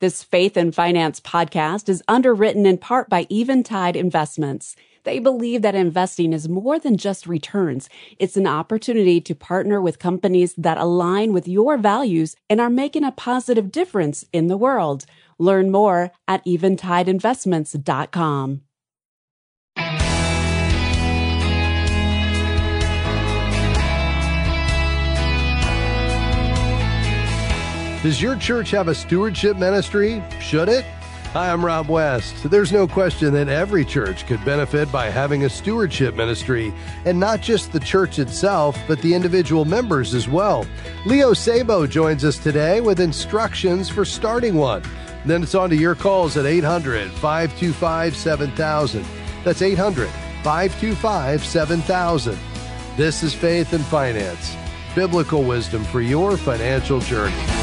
This Faith and Finance podcast is underwritten in part by Eventide Investments. They believe that investing is more than just returns. It's an opportunity to partner with companies that align with your values and are making a positive difference in the world. Learn more at eventideinvestments.com. Does your church have a stewardship ministry? Should it? Hi, I'm Rob West. There's no question that every church could benefit by having a stewardship ministry, and not just the church itself, but the individual members as well. Leo Sabo joins us today with instructions for starting one. Then it's on to your calls at 800 525 7000. That's 800 525 7000. This is Faith and Finance, biblical wisdom for your financial journey.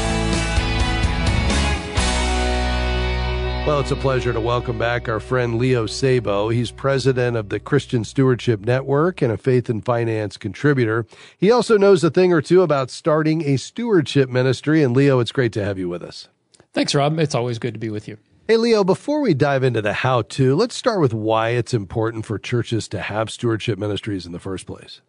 Well, it's a pleasure to welcome back our friend Leo Sabo. He's president of the Christian Stewardship Network and a faith and finance contributor. He also knows a thing or two about starting a stewardship ministry. And Leo, it's great to have you with us. Thanks, Rob. It's always good to be with you. Hey, Leo, before we dive into the how to, let's start with why it's important for churches to have stewardship ministries in the first place.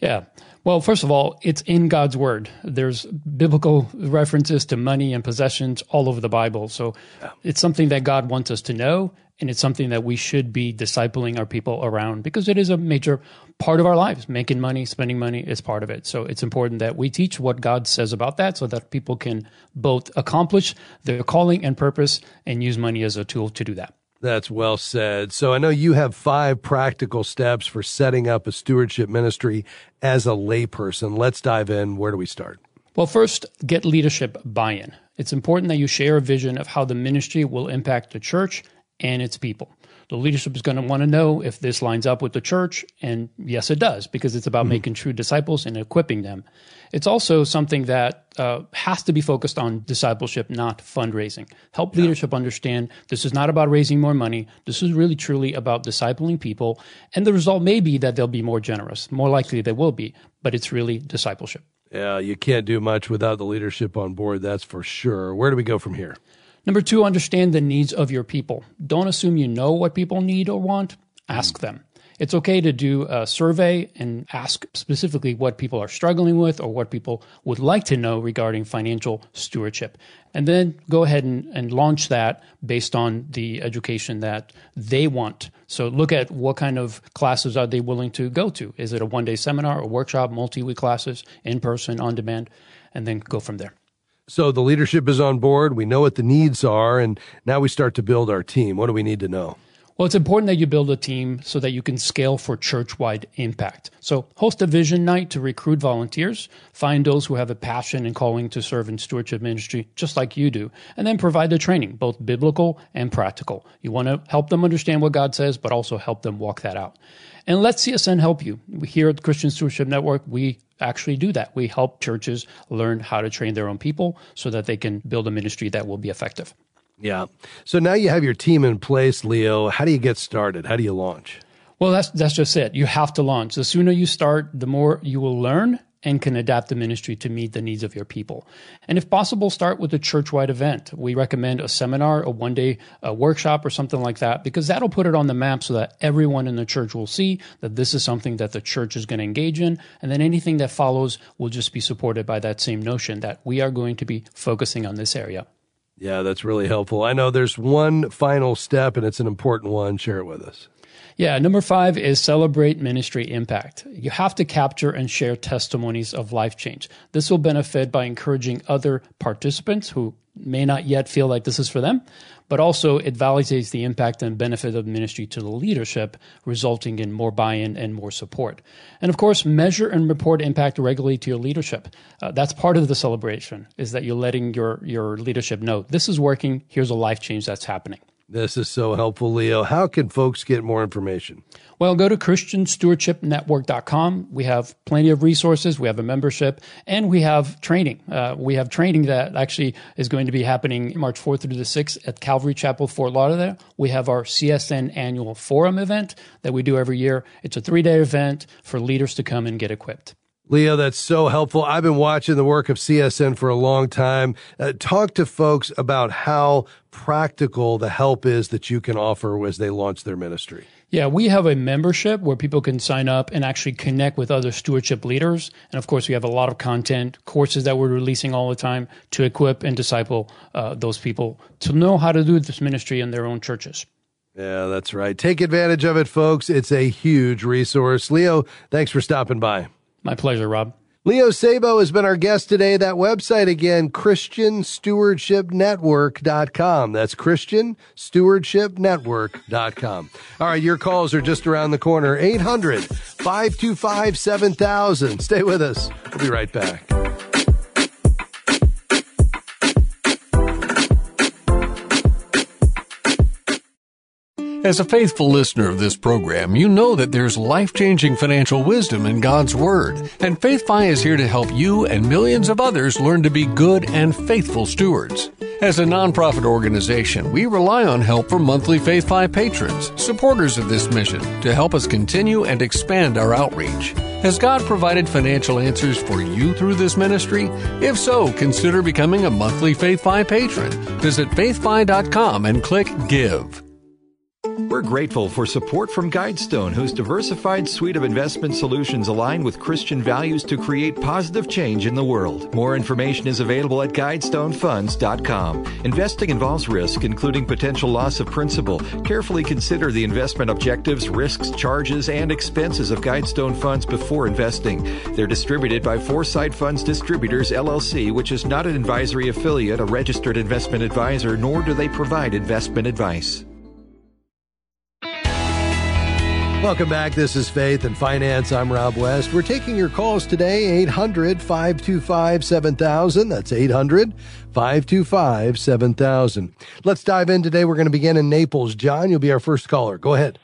Yeah. Well, first of all, it's in God's word. There's biblical references to money and possessions all over the Bible. So yeah. it's something that God wants us to know, and it's something that we should be discipling our people around because it is a major part of our lives. Making money, spending money is part of it. So it's important that we teach what God says about that so that people can both accomplish their calling and purpose and use money as a tool to do that. That's well said. So I know you have five practical steps for setting up a stewardship ministry as a layperson. Let's dive in. Where do we start? Well, first, get leadership buy in. It's important that you share a vision of how the ministry will impact the church and its people. The leadership is going to want to know if this lines up with the church. And yes, it does, because it's about mm-hmm. making true disciples and equipping them. It's also something that uh, has to be focused on discipleship, not fundraising. Help yeah. leadership understand this is not about raising more money. This is really truly about discipling people. And the result may be that they'll be more generous. More likely they will be, but it's really discipleship. Yeah, you can't do much without the leadership on board, that's for sure. Where do we go from here? Number two, understand the needs of your people. Don't assume you know what people need or want. Ask mm. them. It's okay to do a survey and ask specifically what people are struggling with or what people would like to know regarding financial stewardship. And then go ahead and, and launch that based on the education that they want. So look at what kind of classes are they willing to go to. Is it a one day seminar, a workshop, multi week classes, in person, on demand? And then go from there. So the leadership is on board. We know what the needs are, and now we start to build our team. What do we need to know? Well, it's important that you build a team so that you can scale for church wide impact. So, host a vision night to recruit volunteers, find those who have a passion and calling to serve in stewardship ministry, just like you do, and then provide the training, both biblical and practical. You want to help them understand what God says, but also help them walk that out. And let CSN help you. Here at Christian Stewardship Network, we actually do that. We help churches learn how to train their own people so that they can build a ministry that will be effective. Yeah. So now you have your team in place, Leo. How do you get started? How do you launch? Well, that's that's just it. You have to launch. The sooner you start, the more you will learn and can adapt the ministry to meet the needs of your people. And if possible, start with a church wide event. We recommend a seminar, a one day uh, workshop, or something like that, because that'll put it on the map so that everyone in the church will see that this is something that the church is going to engage in. And then anything that follows will just be supported by that same notion that we are going to be focusing on this area. Yeah, that's really helpful. I know there's one final step, and it's an important one. Share it with us. Yeah, number five is celebrate ministry impact. You have to capture and share testimonies of life change. This will benefit by encouraging other participants who may not yet feel like this is for them, but also it validates the impact and benefit of ministry to the leadership, resulting in more buy in and more support. And of course, measure and report impact regularly to your leadership. Uh, that's part of the celebration, is that you're letting your, your leadership know this is working, here's a life change that's happening. This is so helpful, Leo. How can folks get more information? Well, go to ChristianStewardshipNetwork.com. We have plenty of resources. We have a membership and we have training. Uh, we have training that actually is going to be happening March 4th through the 6th at Calvary Chapel, Fort Lauderdale. We have our CSN annual forum event that we do every year. It's a three day event for leaders to come and get equipped. Leo, that's so helpful. I've been watching the work of CSN for a long time. Uh, talk to folks about how practical the help is that you can offer as they launch their ministry. Yeah, we have a membership where people can sign up and actually connect with other stewardship leaders. And of course, we have a lot of content, courses that we're releasing all the time to equip and disciple uh, those people to know how to do this ministry in their own churches. Yeah, that's right. Take advantage of it, folks. It's a huge resource. Leo, thanks for stopping by. My pleasure, Rob. Leo Sabo has been our guest today. That website again, ChristianStewardshipNetwork.com. That's ChristianStewardshipNetwork.com. All right, your calls are just around the corner. 800 525 7000. Stay with us. We'll be right back. As a faithful listener of this program, you know that there's life changing financial wisdom in God's Word, and FaithFi is here to help you and millions of others learn to be good and faithful stewards. As a nonprofit organization, we rely on help from monthly FaithFi patrons, supporters of this mission, to help us continue and expand our outreach. Has God provided financial answers for you through this ministry? If so, consider becoming a monthly FaithFi patron. Visit faithfi.com and click Give. We're grateful for support from Guidestone, whose diversified suite of investment solutions align with Christian values to create positive change in the world. More information is available at guidestonefunds.com. Investing involves risk, including potential loss of principal. Carefully consider the investment objectives, risks, charges, and expenses of Guidestone funds before investing. They're distributed by Foreside Funds Distributors, LLC, which is not an advisory affiliate, a registered investment advisor, nor do they provide investment advice. Welcome back. This is Faith and Finance. I'm Rob West. We're taking your calls today, 800 525 7000. That's 800 525 7000. Let's dive in today. We're going to begin in Naples. John, you'll be our first caller. Go ahead.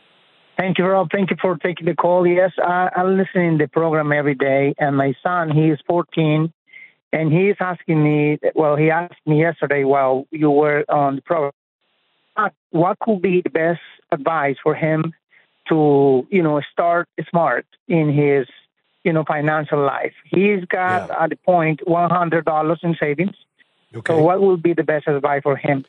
Thank you, Rob. Thank you for taking the call. Yes, I, I'm listening to the program every day, and my son, he is 14, and he is asking me, well, he asked me yesterday while you were on the program, what could be the best advice for him to you know start smart in his you know financial life. He's got yeah. at the point one hundred dollars in savings. Okay. So what would be the best advice for him?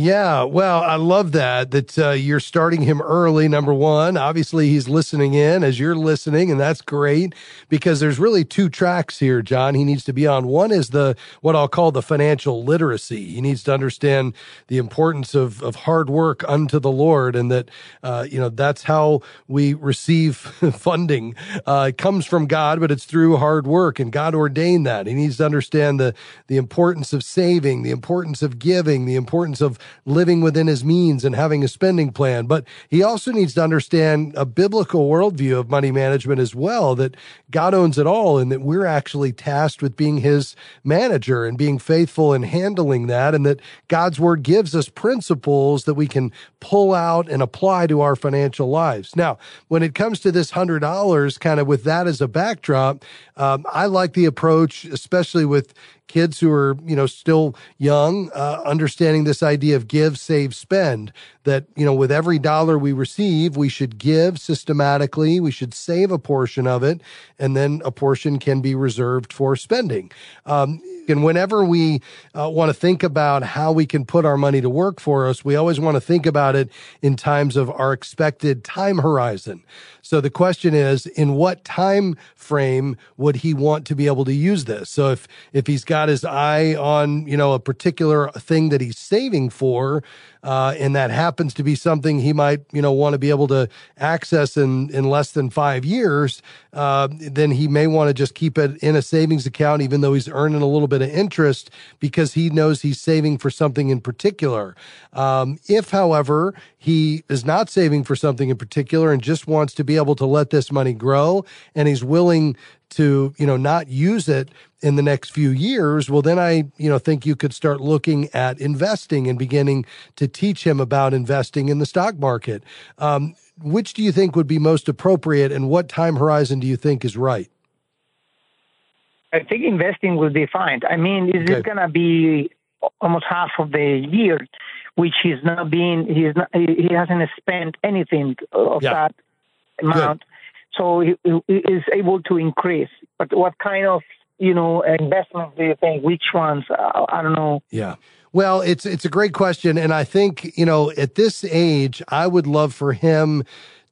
Yeah, well, I love that that uh, you're starting him early. Number one, obviously he's listening in as you're listening, and that's great because there's really two tracks here, John. He needs to be on. One is the what I'll call the financial literacy. He needs to understand the importance of of hard work unto the Lord, and that uh, you know that's how we receive funding. Uh, it comes from God, but it's through hard work, and God ordained that. He needs to understand the the importance of saving, the importance of giving, the importance of living within his means and having a spending plan. But he also needs to understand a biblical worldview of money management as well, that God owns it all and that we're actually tasked with being his manager and being faithful in handling that. And that God's word gives us principles that we can pull out and apply to our financial lives. Now, when it comes to this hundred dollars, kind of with that as a backdrop, um, I like the approach, especially with kids who are you know still young uh, understanding this idea of give save spend that you know with every dollar we receive we should give systematically we should save a portion of it and then a portion can be reserved for spending. Um, and whenever we uh, want to think about how we can put our money to work for us, we always want to think about it in times of our expected time horizon. So the question is, in what time frame would he want to be able to use this? So if if he's got his eye on you know a particular thing that he's saving for, uh, and that happens to be something he might, you know, want to be able to access in in less than five years, uh, then he may want to just keep it in a savings account, even though he's earning a little bit of interest because he knows he's saving for something in particular. Um, if, however, he is not saving for something in particular and just wants to be able to let this money grow, and he's willing to you know not use it in the next few years well then i you know think you could start looking at investing and beginning to teach him about investing in the stock market. Um, which do you think would be most appropriate and what time horizon do you think is right? I think investing will be fine. I mean is okay. it going to be almost half of the year which he's not being he's not he hasn't spent anything of yeah. that amount? Good so he, is able to increase. But what kind of you know investments do you think? Which ones? I don't know. Yeah. Well, it's it's a great question, and I think you know at this age, I would love for him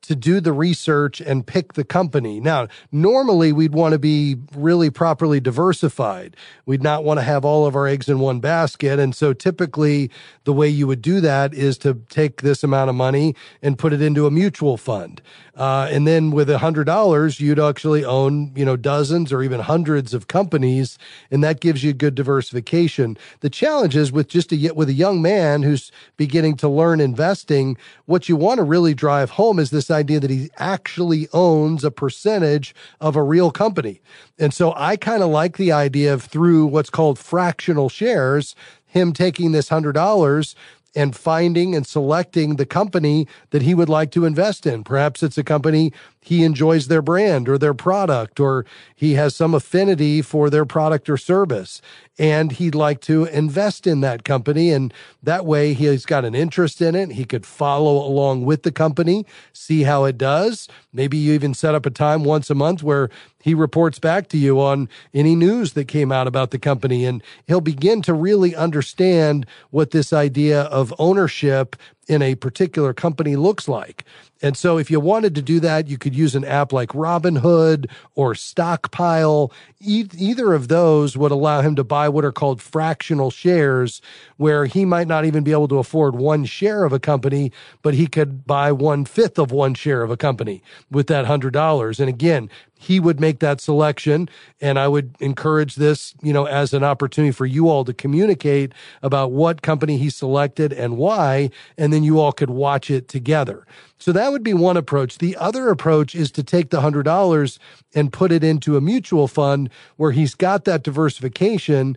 to do the research and pick the company. Now, normally we'd want to be really properly diversified. We'd not want to have all of our eggs in one basket. And so typically the way you would do that is to take this amount of money and put it into a mutual fund. Uh, and then with a hundred dollars, you'd actually own, you know, dozens or even hundreds of companies. And that gives you good diversification. The challenge is with just a, with a young man who's beginning to learn investing, what you want to really drive home is this idea that he actually owns a percentage of a real company. And so I kind of like the idea of through what's called fractional shares, him taking this hundred dollars and finding and selecting the company that he would like to invest in. Perhaps it's a company he enjoys their brand or their product, or he has some affinity for their product or service, and he'd like to invest in that company. And that way, he's got an interest in it. He could follow along with the company, see how it does. Maybe you even set up a time once a month where he reports back to you on any news that came out about the company, and he'll begin to really understand what this idea of ownership in a particular company looks like. And so if you wanted to do that, you could use an app like Robinhood or Stockpile. E- either of those would allow him to buy what are called fractional shares, where he might not even be able to afford one share of a company, but he could buy one fifth of one share of a company with that hundred dollars. And again, he would make that selection. And I would encourage this, you know, as an opportunity for you all to communicate about what company he selected and why. And then you all could watch it together. So that would be one approach. The other approach is to take the hundred dollars and put it into a mutual fund where he's got that diversification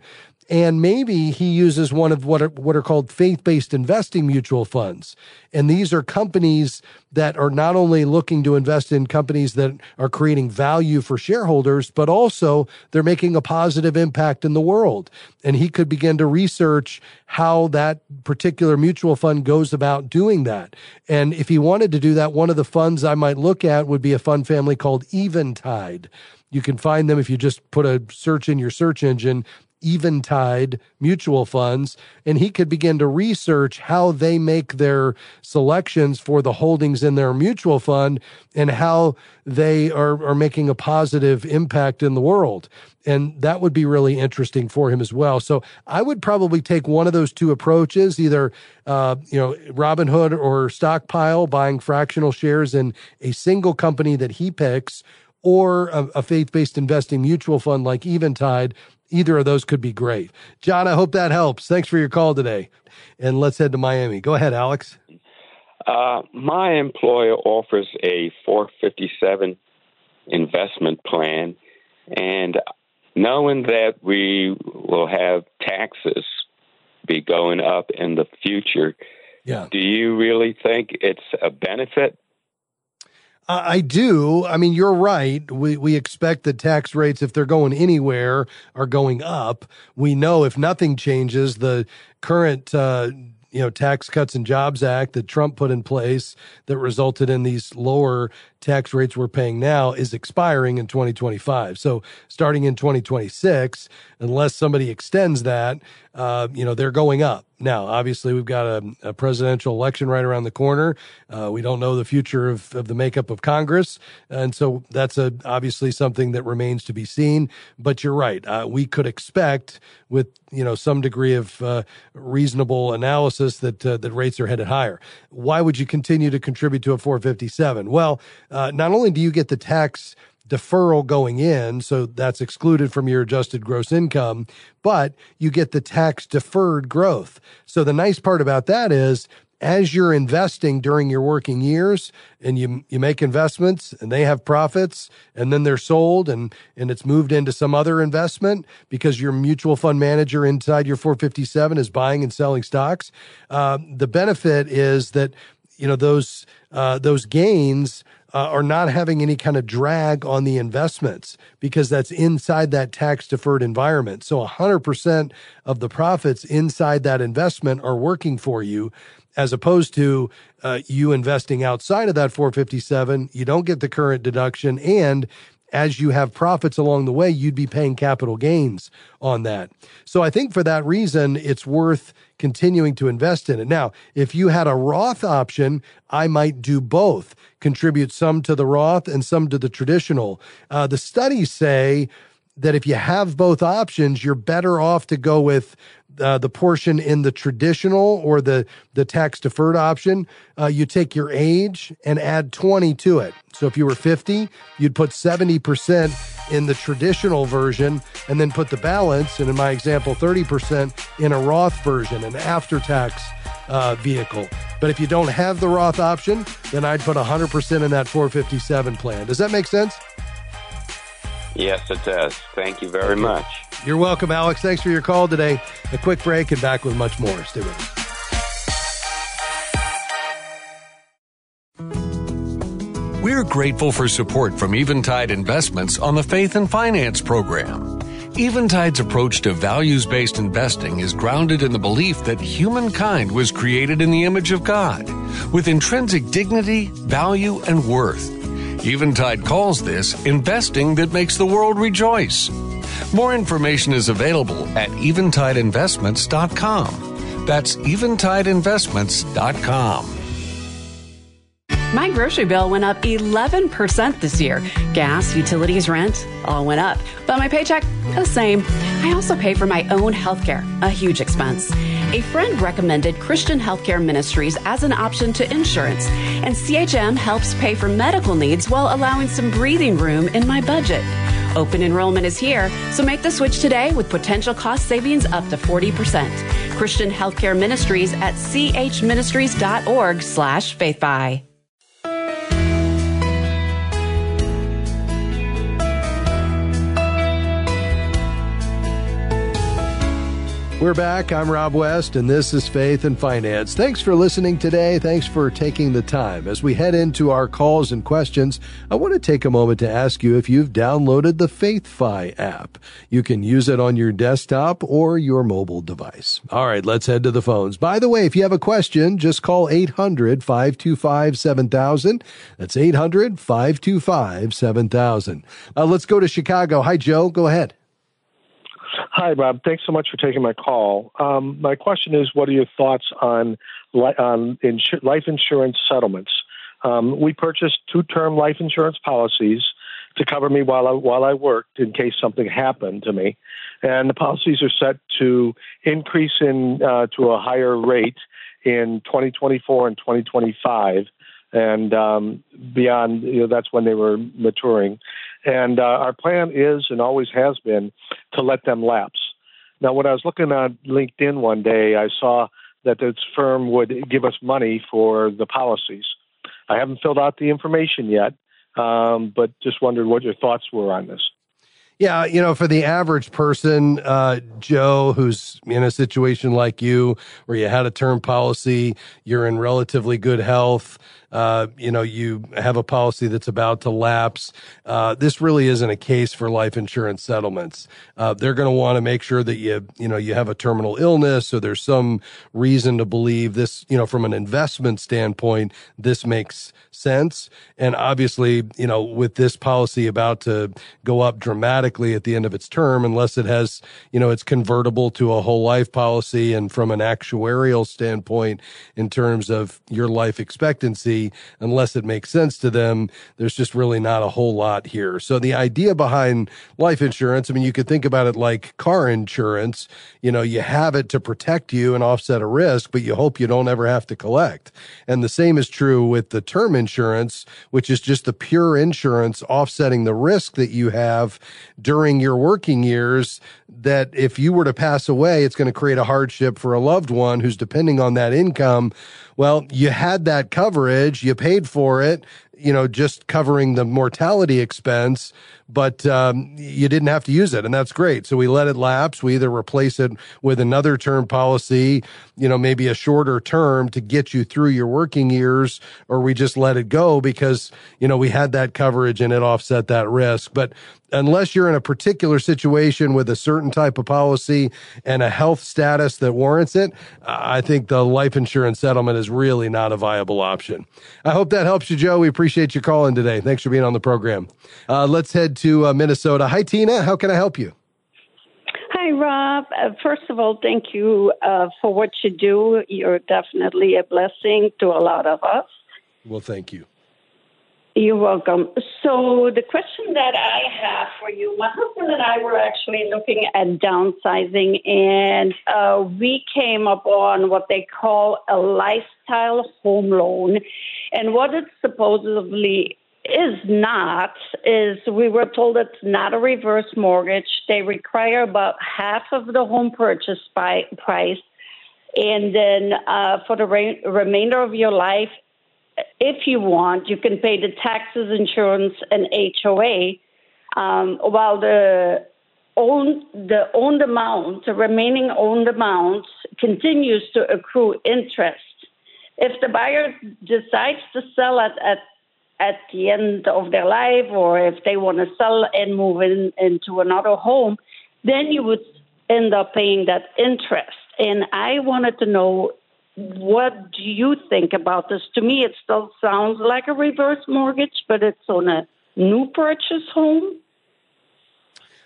and maybe he uses one of what are, what are called faith-based investing mutual funds. And these are companies that are not only looking to invest in companies that are creating value for shareholders, but also they're making a positive impact in the world. And he could begin to research how that particular mutual fund goes about doing that. And if he wanted to do that, one of the funds I might look at would be a fund family called Eventide. You can find them if you just put a search in your search engine Eventide mutual funds, and he could begin to research how they make their selections for the holdings in their mutual fund and how they are, are making a positive impact in the world. And that would be really interesting for him as well. So I would probably take one of those two approaches, either, uh, you know, Robinhood or Stockpile, buying fractional shares in a single company that he picks, or a, a faith based investing mutual fund like Eventide Either of those could be great. John, I hope that helps. Thanks for your call today. And let's head to Miami. Go ahead, Alex. Uh, my employer offers a 457 investment plan, and knowing that we will have taxes be going up in the future, yeah. do you really think it's a benefit I do. I mean, you're right. We we expect that tax rates, if they're going anywhere, are going up. We know if nothing changes, the current uh, you know Tax Cuts and Jobs Act that Trump put in place that resulted in these lower tax rates we're paying now is expiring in 2025. So starting in 2026, unless somebody extends that, uh, you know, they're going up. Now, obviously, we've got a, a presidential election right around the corner. Uh, we don't know the future of, of the makeup of Congress. And so that's a, obviously something that remains to be seen. But you're right. Uh, we could expect with, you know, some degree of uh, reasonable analysis that, uh, that rates are headed higher. Why would you continue to contribute to a 457? Well, uh, not only do you get the tax deferral going in, so that's excluded from your adjusted gross income, but you get the tax deferred growth. So the nice part about that is as you're investing during your working years and you you make investments and they have profits and then they're sold and and it's moved into some other investment because your mutual fund manager inside your 457 is buying and selling stocks uh, the benefit is that you know, those, uh, those gains uh, are not having any kind of drag on the investments because that's inside that tax deferred environment. So 100% of the profits inside that investment are working for you as opposed to uh, you investing outside of that 457 you don't get the current deduction and as you have profits along the way, you'd be paying capital gains on that. So I think for that reason, it's worth continuing to invest in it. Now, if you had a Roth option, I might do both, contribute some to the Roth and some to the traditional. Uh, the studies say that if you have both options, you're better off to go with uh, the portion in the traditional or the the tax deferred option, uh, you take your age and add 20 to it. So if you were 50, you'd put 70% in the traditional version and then put the balance, and in my example, 30% in a Roth version, an after tax uh, vehicle. But if you don't have the Roth option, then I'd put 100% in that 457 plan. Does that make sense? Yes, it does. Thank you very much. You're welcome, Alex. Thanks for your call today. A quick break and back with much more. Stay with us. We're grateful for support from Eventide Investments on the Faith and Finance program. Eventide's approach to values based investing is grounded in the belief that humankind was created in the image of God, with intrinsic dignity, value, and worth. Eventide calls this investing that makes the world rejoice. More information is available at eventideinvestments.com. That's eventideinvestments.com. My grocery bill went up 11% this year. Gas, utilities, rent, all went up. But my paycheck, the same. I also pay for my own health care, a huge expense. A friend recommended Christian Healthcare Ministries as an option to insurance, and CHM helps pay for medical needs while allowing some breathing room in my budget. Open enrollment is here, so make the switch today with potential cost savings up to 40%. Christian Healthcare Ministries at chministries.org slash faithfi. We're back. I'm Rob West, and this is Faith and Finance. Thanks for listening today. Thanks for taking the time. As we head into our calls and questions, I want to take a moment to ask you if you've downloaded the FaithFi app. You can use it on your desktop or your mobile device. All right, let's head to the phones. By the way, if you have a question, just call 800 525 7000. That's 800 525 7000. Uh, let's go to Chicago. Hi, Joe. Go ahead. Hi, Bob. Thanks so much for taking my call. Um, my question is, what are your thoughts on li- on insu- life insurance settlements? Um, we purchased two-term life insurance policies to cover me while I while I worked in case something happened to me, and the policies are set to increase in uh, to a higher rate in 2024 and 2025 and um, beyond, you know, that's when they were maturing. And uh, our plan is and always has been to let them lapse. Now, when I was looking on LinkedIn one day, I saw that this firm would give us money for the policies. I haven't filled out the information yet, um, but just wondered what your thoughts were on this. Yeah, you know, for the average person, uh, Joe, who's in a situation like you, where you had a term policy, you're in relatively good health, uh, you know, you have a policy that's about to lapse. Uh, this really isn't a case for life insurance settlements. Uh, they're going to want to make sure that you, you know, you have a terminal illness. So there's some reason to believe this, you know, from an investment standpoint, this makes sense. And obviously, you know, with this policy about to go up dramatically at the end of its term, unless it has, you know, it's convertible to a whole life policy. And from an actuarial standpoint, in terms of your life expectancy, unless it makes sense to them. There's just really not a whole lot here. So the idea behind life insurance, I mean, you could think about it like car insurance. You know, you have it to protect you and offset a risk, but you hope you don't ever have to collect. And the same is true with the term insurance, which is just the pure insurance offsetting the risk that you have during your working years that if you were to pass away, it's going to create a hardship for a loved one who's depending on that income. Well, you had that coverage, you paid for it, you know, just covering the mortality expense, but um, you didn't have to use it, and that's great. So we let it lapse. We either replace it with another term policy, you know, maybe a shorter term to get you through your working years, or we just let it go because you know we had that coverage and it offset that risk. But unless you're in a particular situation with a certain type of policy and a health status that warrants it, I think the life insurance settlement is really not a viable option. I hope that helps you, Joe. We appreciate you calling today. Thanks for being on the program. Uh, let's head to uh, Minnesota. Hi, Tina. How can I help you? Hi, Rob. Uh, first of all, thank you uh, for what you do. You're definitely a blessing to a lot of us. Well, thank you. You're welcome. So, the question that I have for you my husband and I were actually looking at downsizing, and uh, we came upon what they call a lifestyle home loan. And what it supposedly is not is we were told it's not a reverse mortgage. They require about half of the home purchase by, price. And then uh, for the re- remainder of your life, if you want, you can pay the taxes, insurance, and HOA, um, while the owned the owned amount, the remaining owned amount, continues to accrue interest. If the buyer decides to sell it at at the end of their life, or if they want to sell and move in, into another home, then you would end up paying that interest. And I wanted to know what do you think about this? To me, it still sounds like a reverse mortgage, but it's on a new purchase home.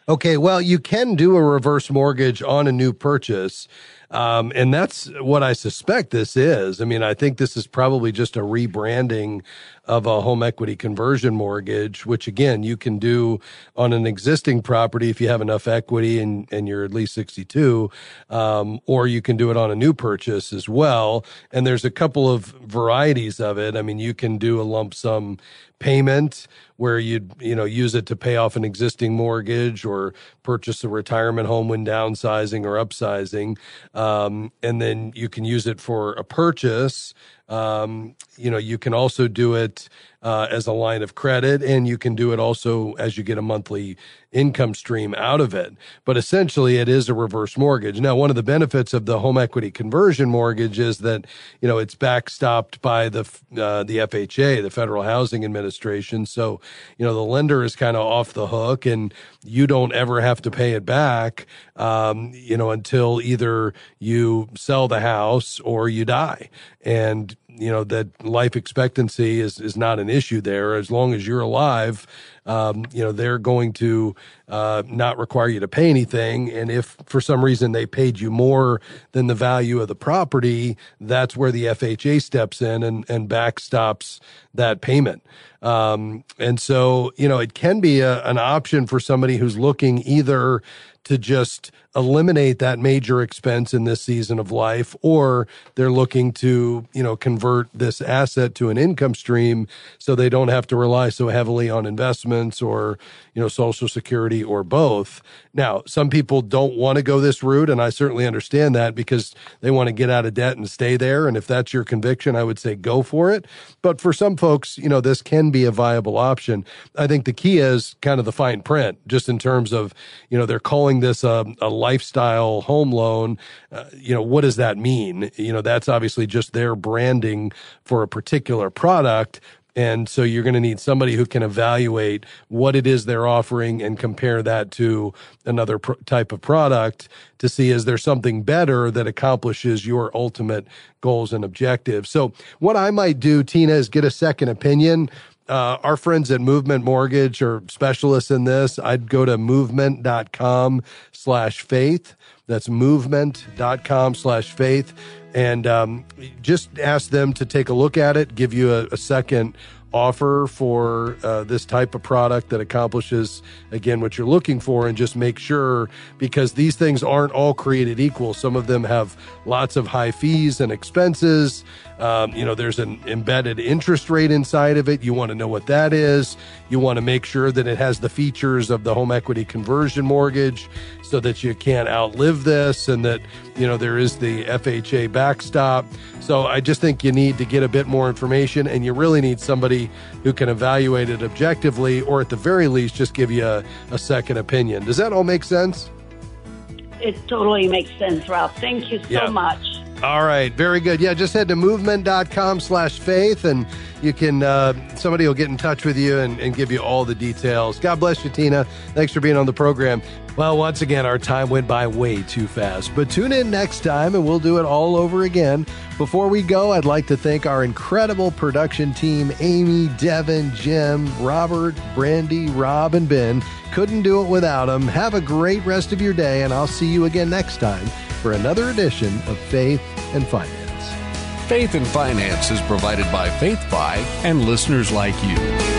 Okay, well, you can do a reverse mortgage on a new purchase. Um, and that's what I suspect this is. I mean, I think this is probably just a rebranding of a home equity conversion mortgage, which again, you can do on an existing property if you have enough equity and, and you're at least 62, um, or you can do it on a new purchase as well. And there's a couple of varieties of it. I mean, you can do a lump sum payment where you'd you know use it to pay off an existing mortgage or purchase a retirement home when downsizing or upsizing um, and then you can use it for a purchase um, you know, you can also do it uh, as a line of credit, and you can do it also as you get a monthly income stream out of it. But essentially, it is a reverse mortgage. Now, one of the benefits of the home equity conversion mortgage is that you know it's backstopped by the uh, the FHA, the Federal Housing Administration. So you know the lender is kind of off the hook, and you don't ever have to pay it back. Um, you know until either you sell the house or you die, and you know that life expectancy is is not an issue there. As long as you're alive um, you know they're going to uh, not require you to pay anything. And if for some reason they paid you more than the value of the property that's where the FHA steps in and and backstops that payment. Um, and so you know it can be a, an option for somebody who's looking either to just eliminate that major expense in this season of life or they're looking to you know convert this asset to an income stream so they don't have to rely so heavily on investments or you know social security or both. Now some people don't want to go this route and i certainly understand that because they want to get out of debt and stay there and if that's your conviction i would say go for it. But for some folks you know this can be a viable option. I think the key is kind of the fine print just in terms of you know they're calling this a, a lifestyle home loan, uh, you know, what does that mean? You know, that's obviously just their branding for a particular product. And so you're going to need somebody who can evaluate what it is they're offering and compare that to another type of product to see is there something better that accomplishes your ultimate goals and objectives. So what I might do, Tina, is get a second opinion uh, our friends at Movement Mortgage are specialists in this. I'd go to movement.com slash faith. That's movement.com slash faith. And um, just ask them to take a look at it, give you a, a second offer for uh, this type of product that accomplishes again what you're looking for and just make sure because these things aren't all created equal. Some of them have lots of high fees and expenses. Um, you know there's an embedded interest rate inside of it. You want to know what that is. You want to make sure that it has the features of the home equity conversion mortgage so that you can't outlive this and that you know there is the FHA backstop so I just think you need to get a bit more information and you really need somebody who can evaluate it objectively, or at the very least, just give you a, a second opinion. Does that all make sense? It totally makes sense, Rob. Thank you so Yeah. much. All right, very good. Yeah, just head to movement.com slash faith and you can, uh, somebody will get in touch with you and, and give you all the details. God bless you, Tina. Thanks for being on the program. Well, once again, our time went by way too fast, but tune in next time and we'll do it all over again. Before we go, I'd like to thank our incredible production team Amy, Devin, Jim, Robert, Brandy, Rob, and Ben. Couldn't do it without them. Have a great rest of your day, and I'll see you again next time for another edition of Faith and Finance. Faith and Finance is provided by FaithFi and listeners like you.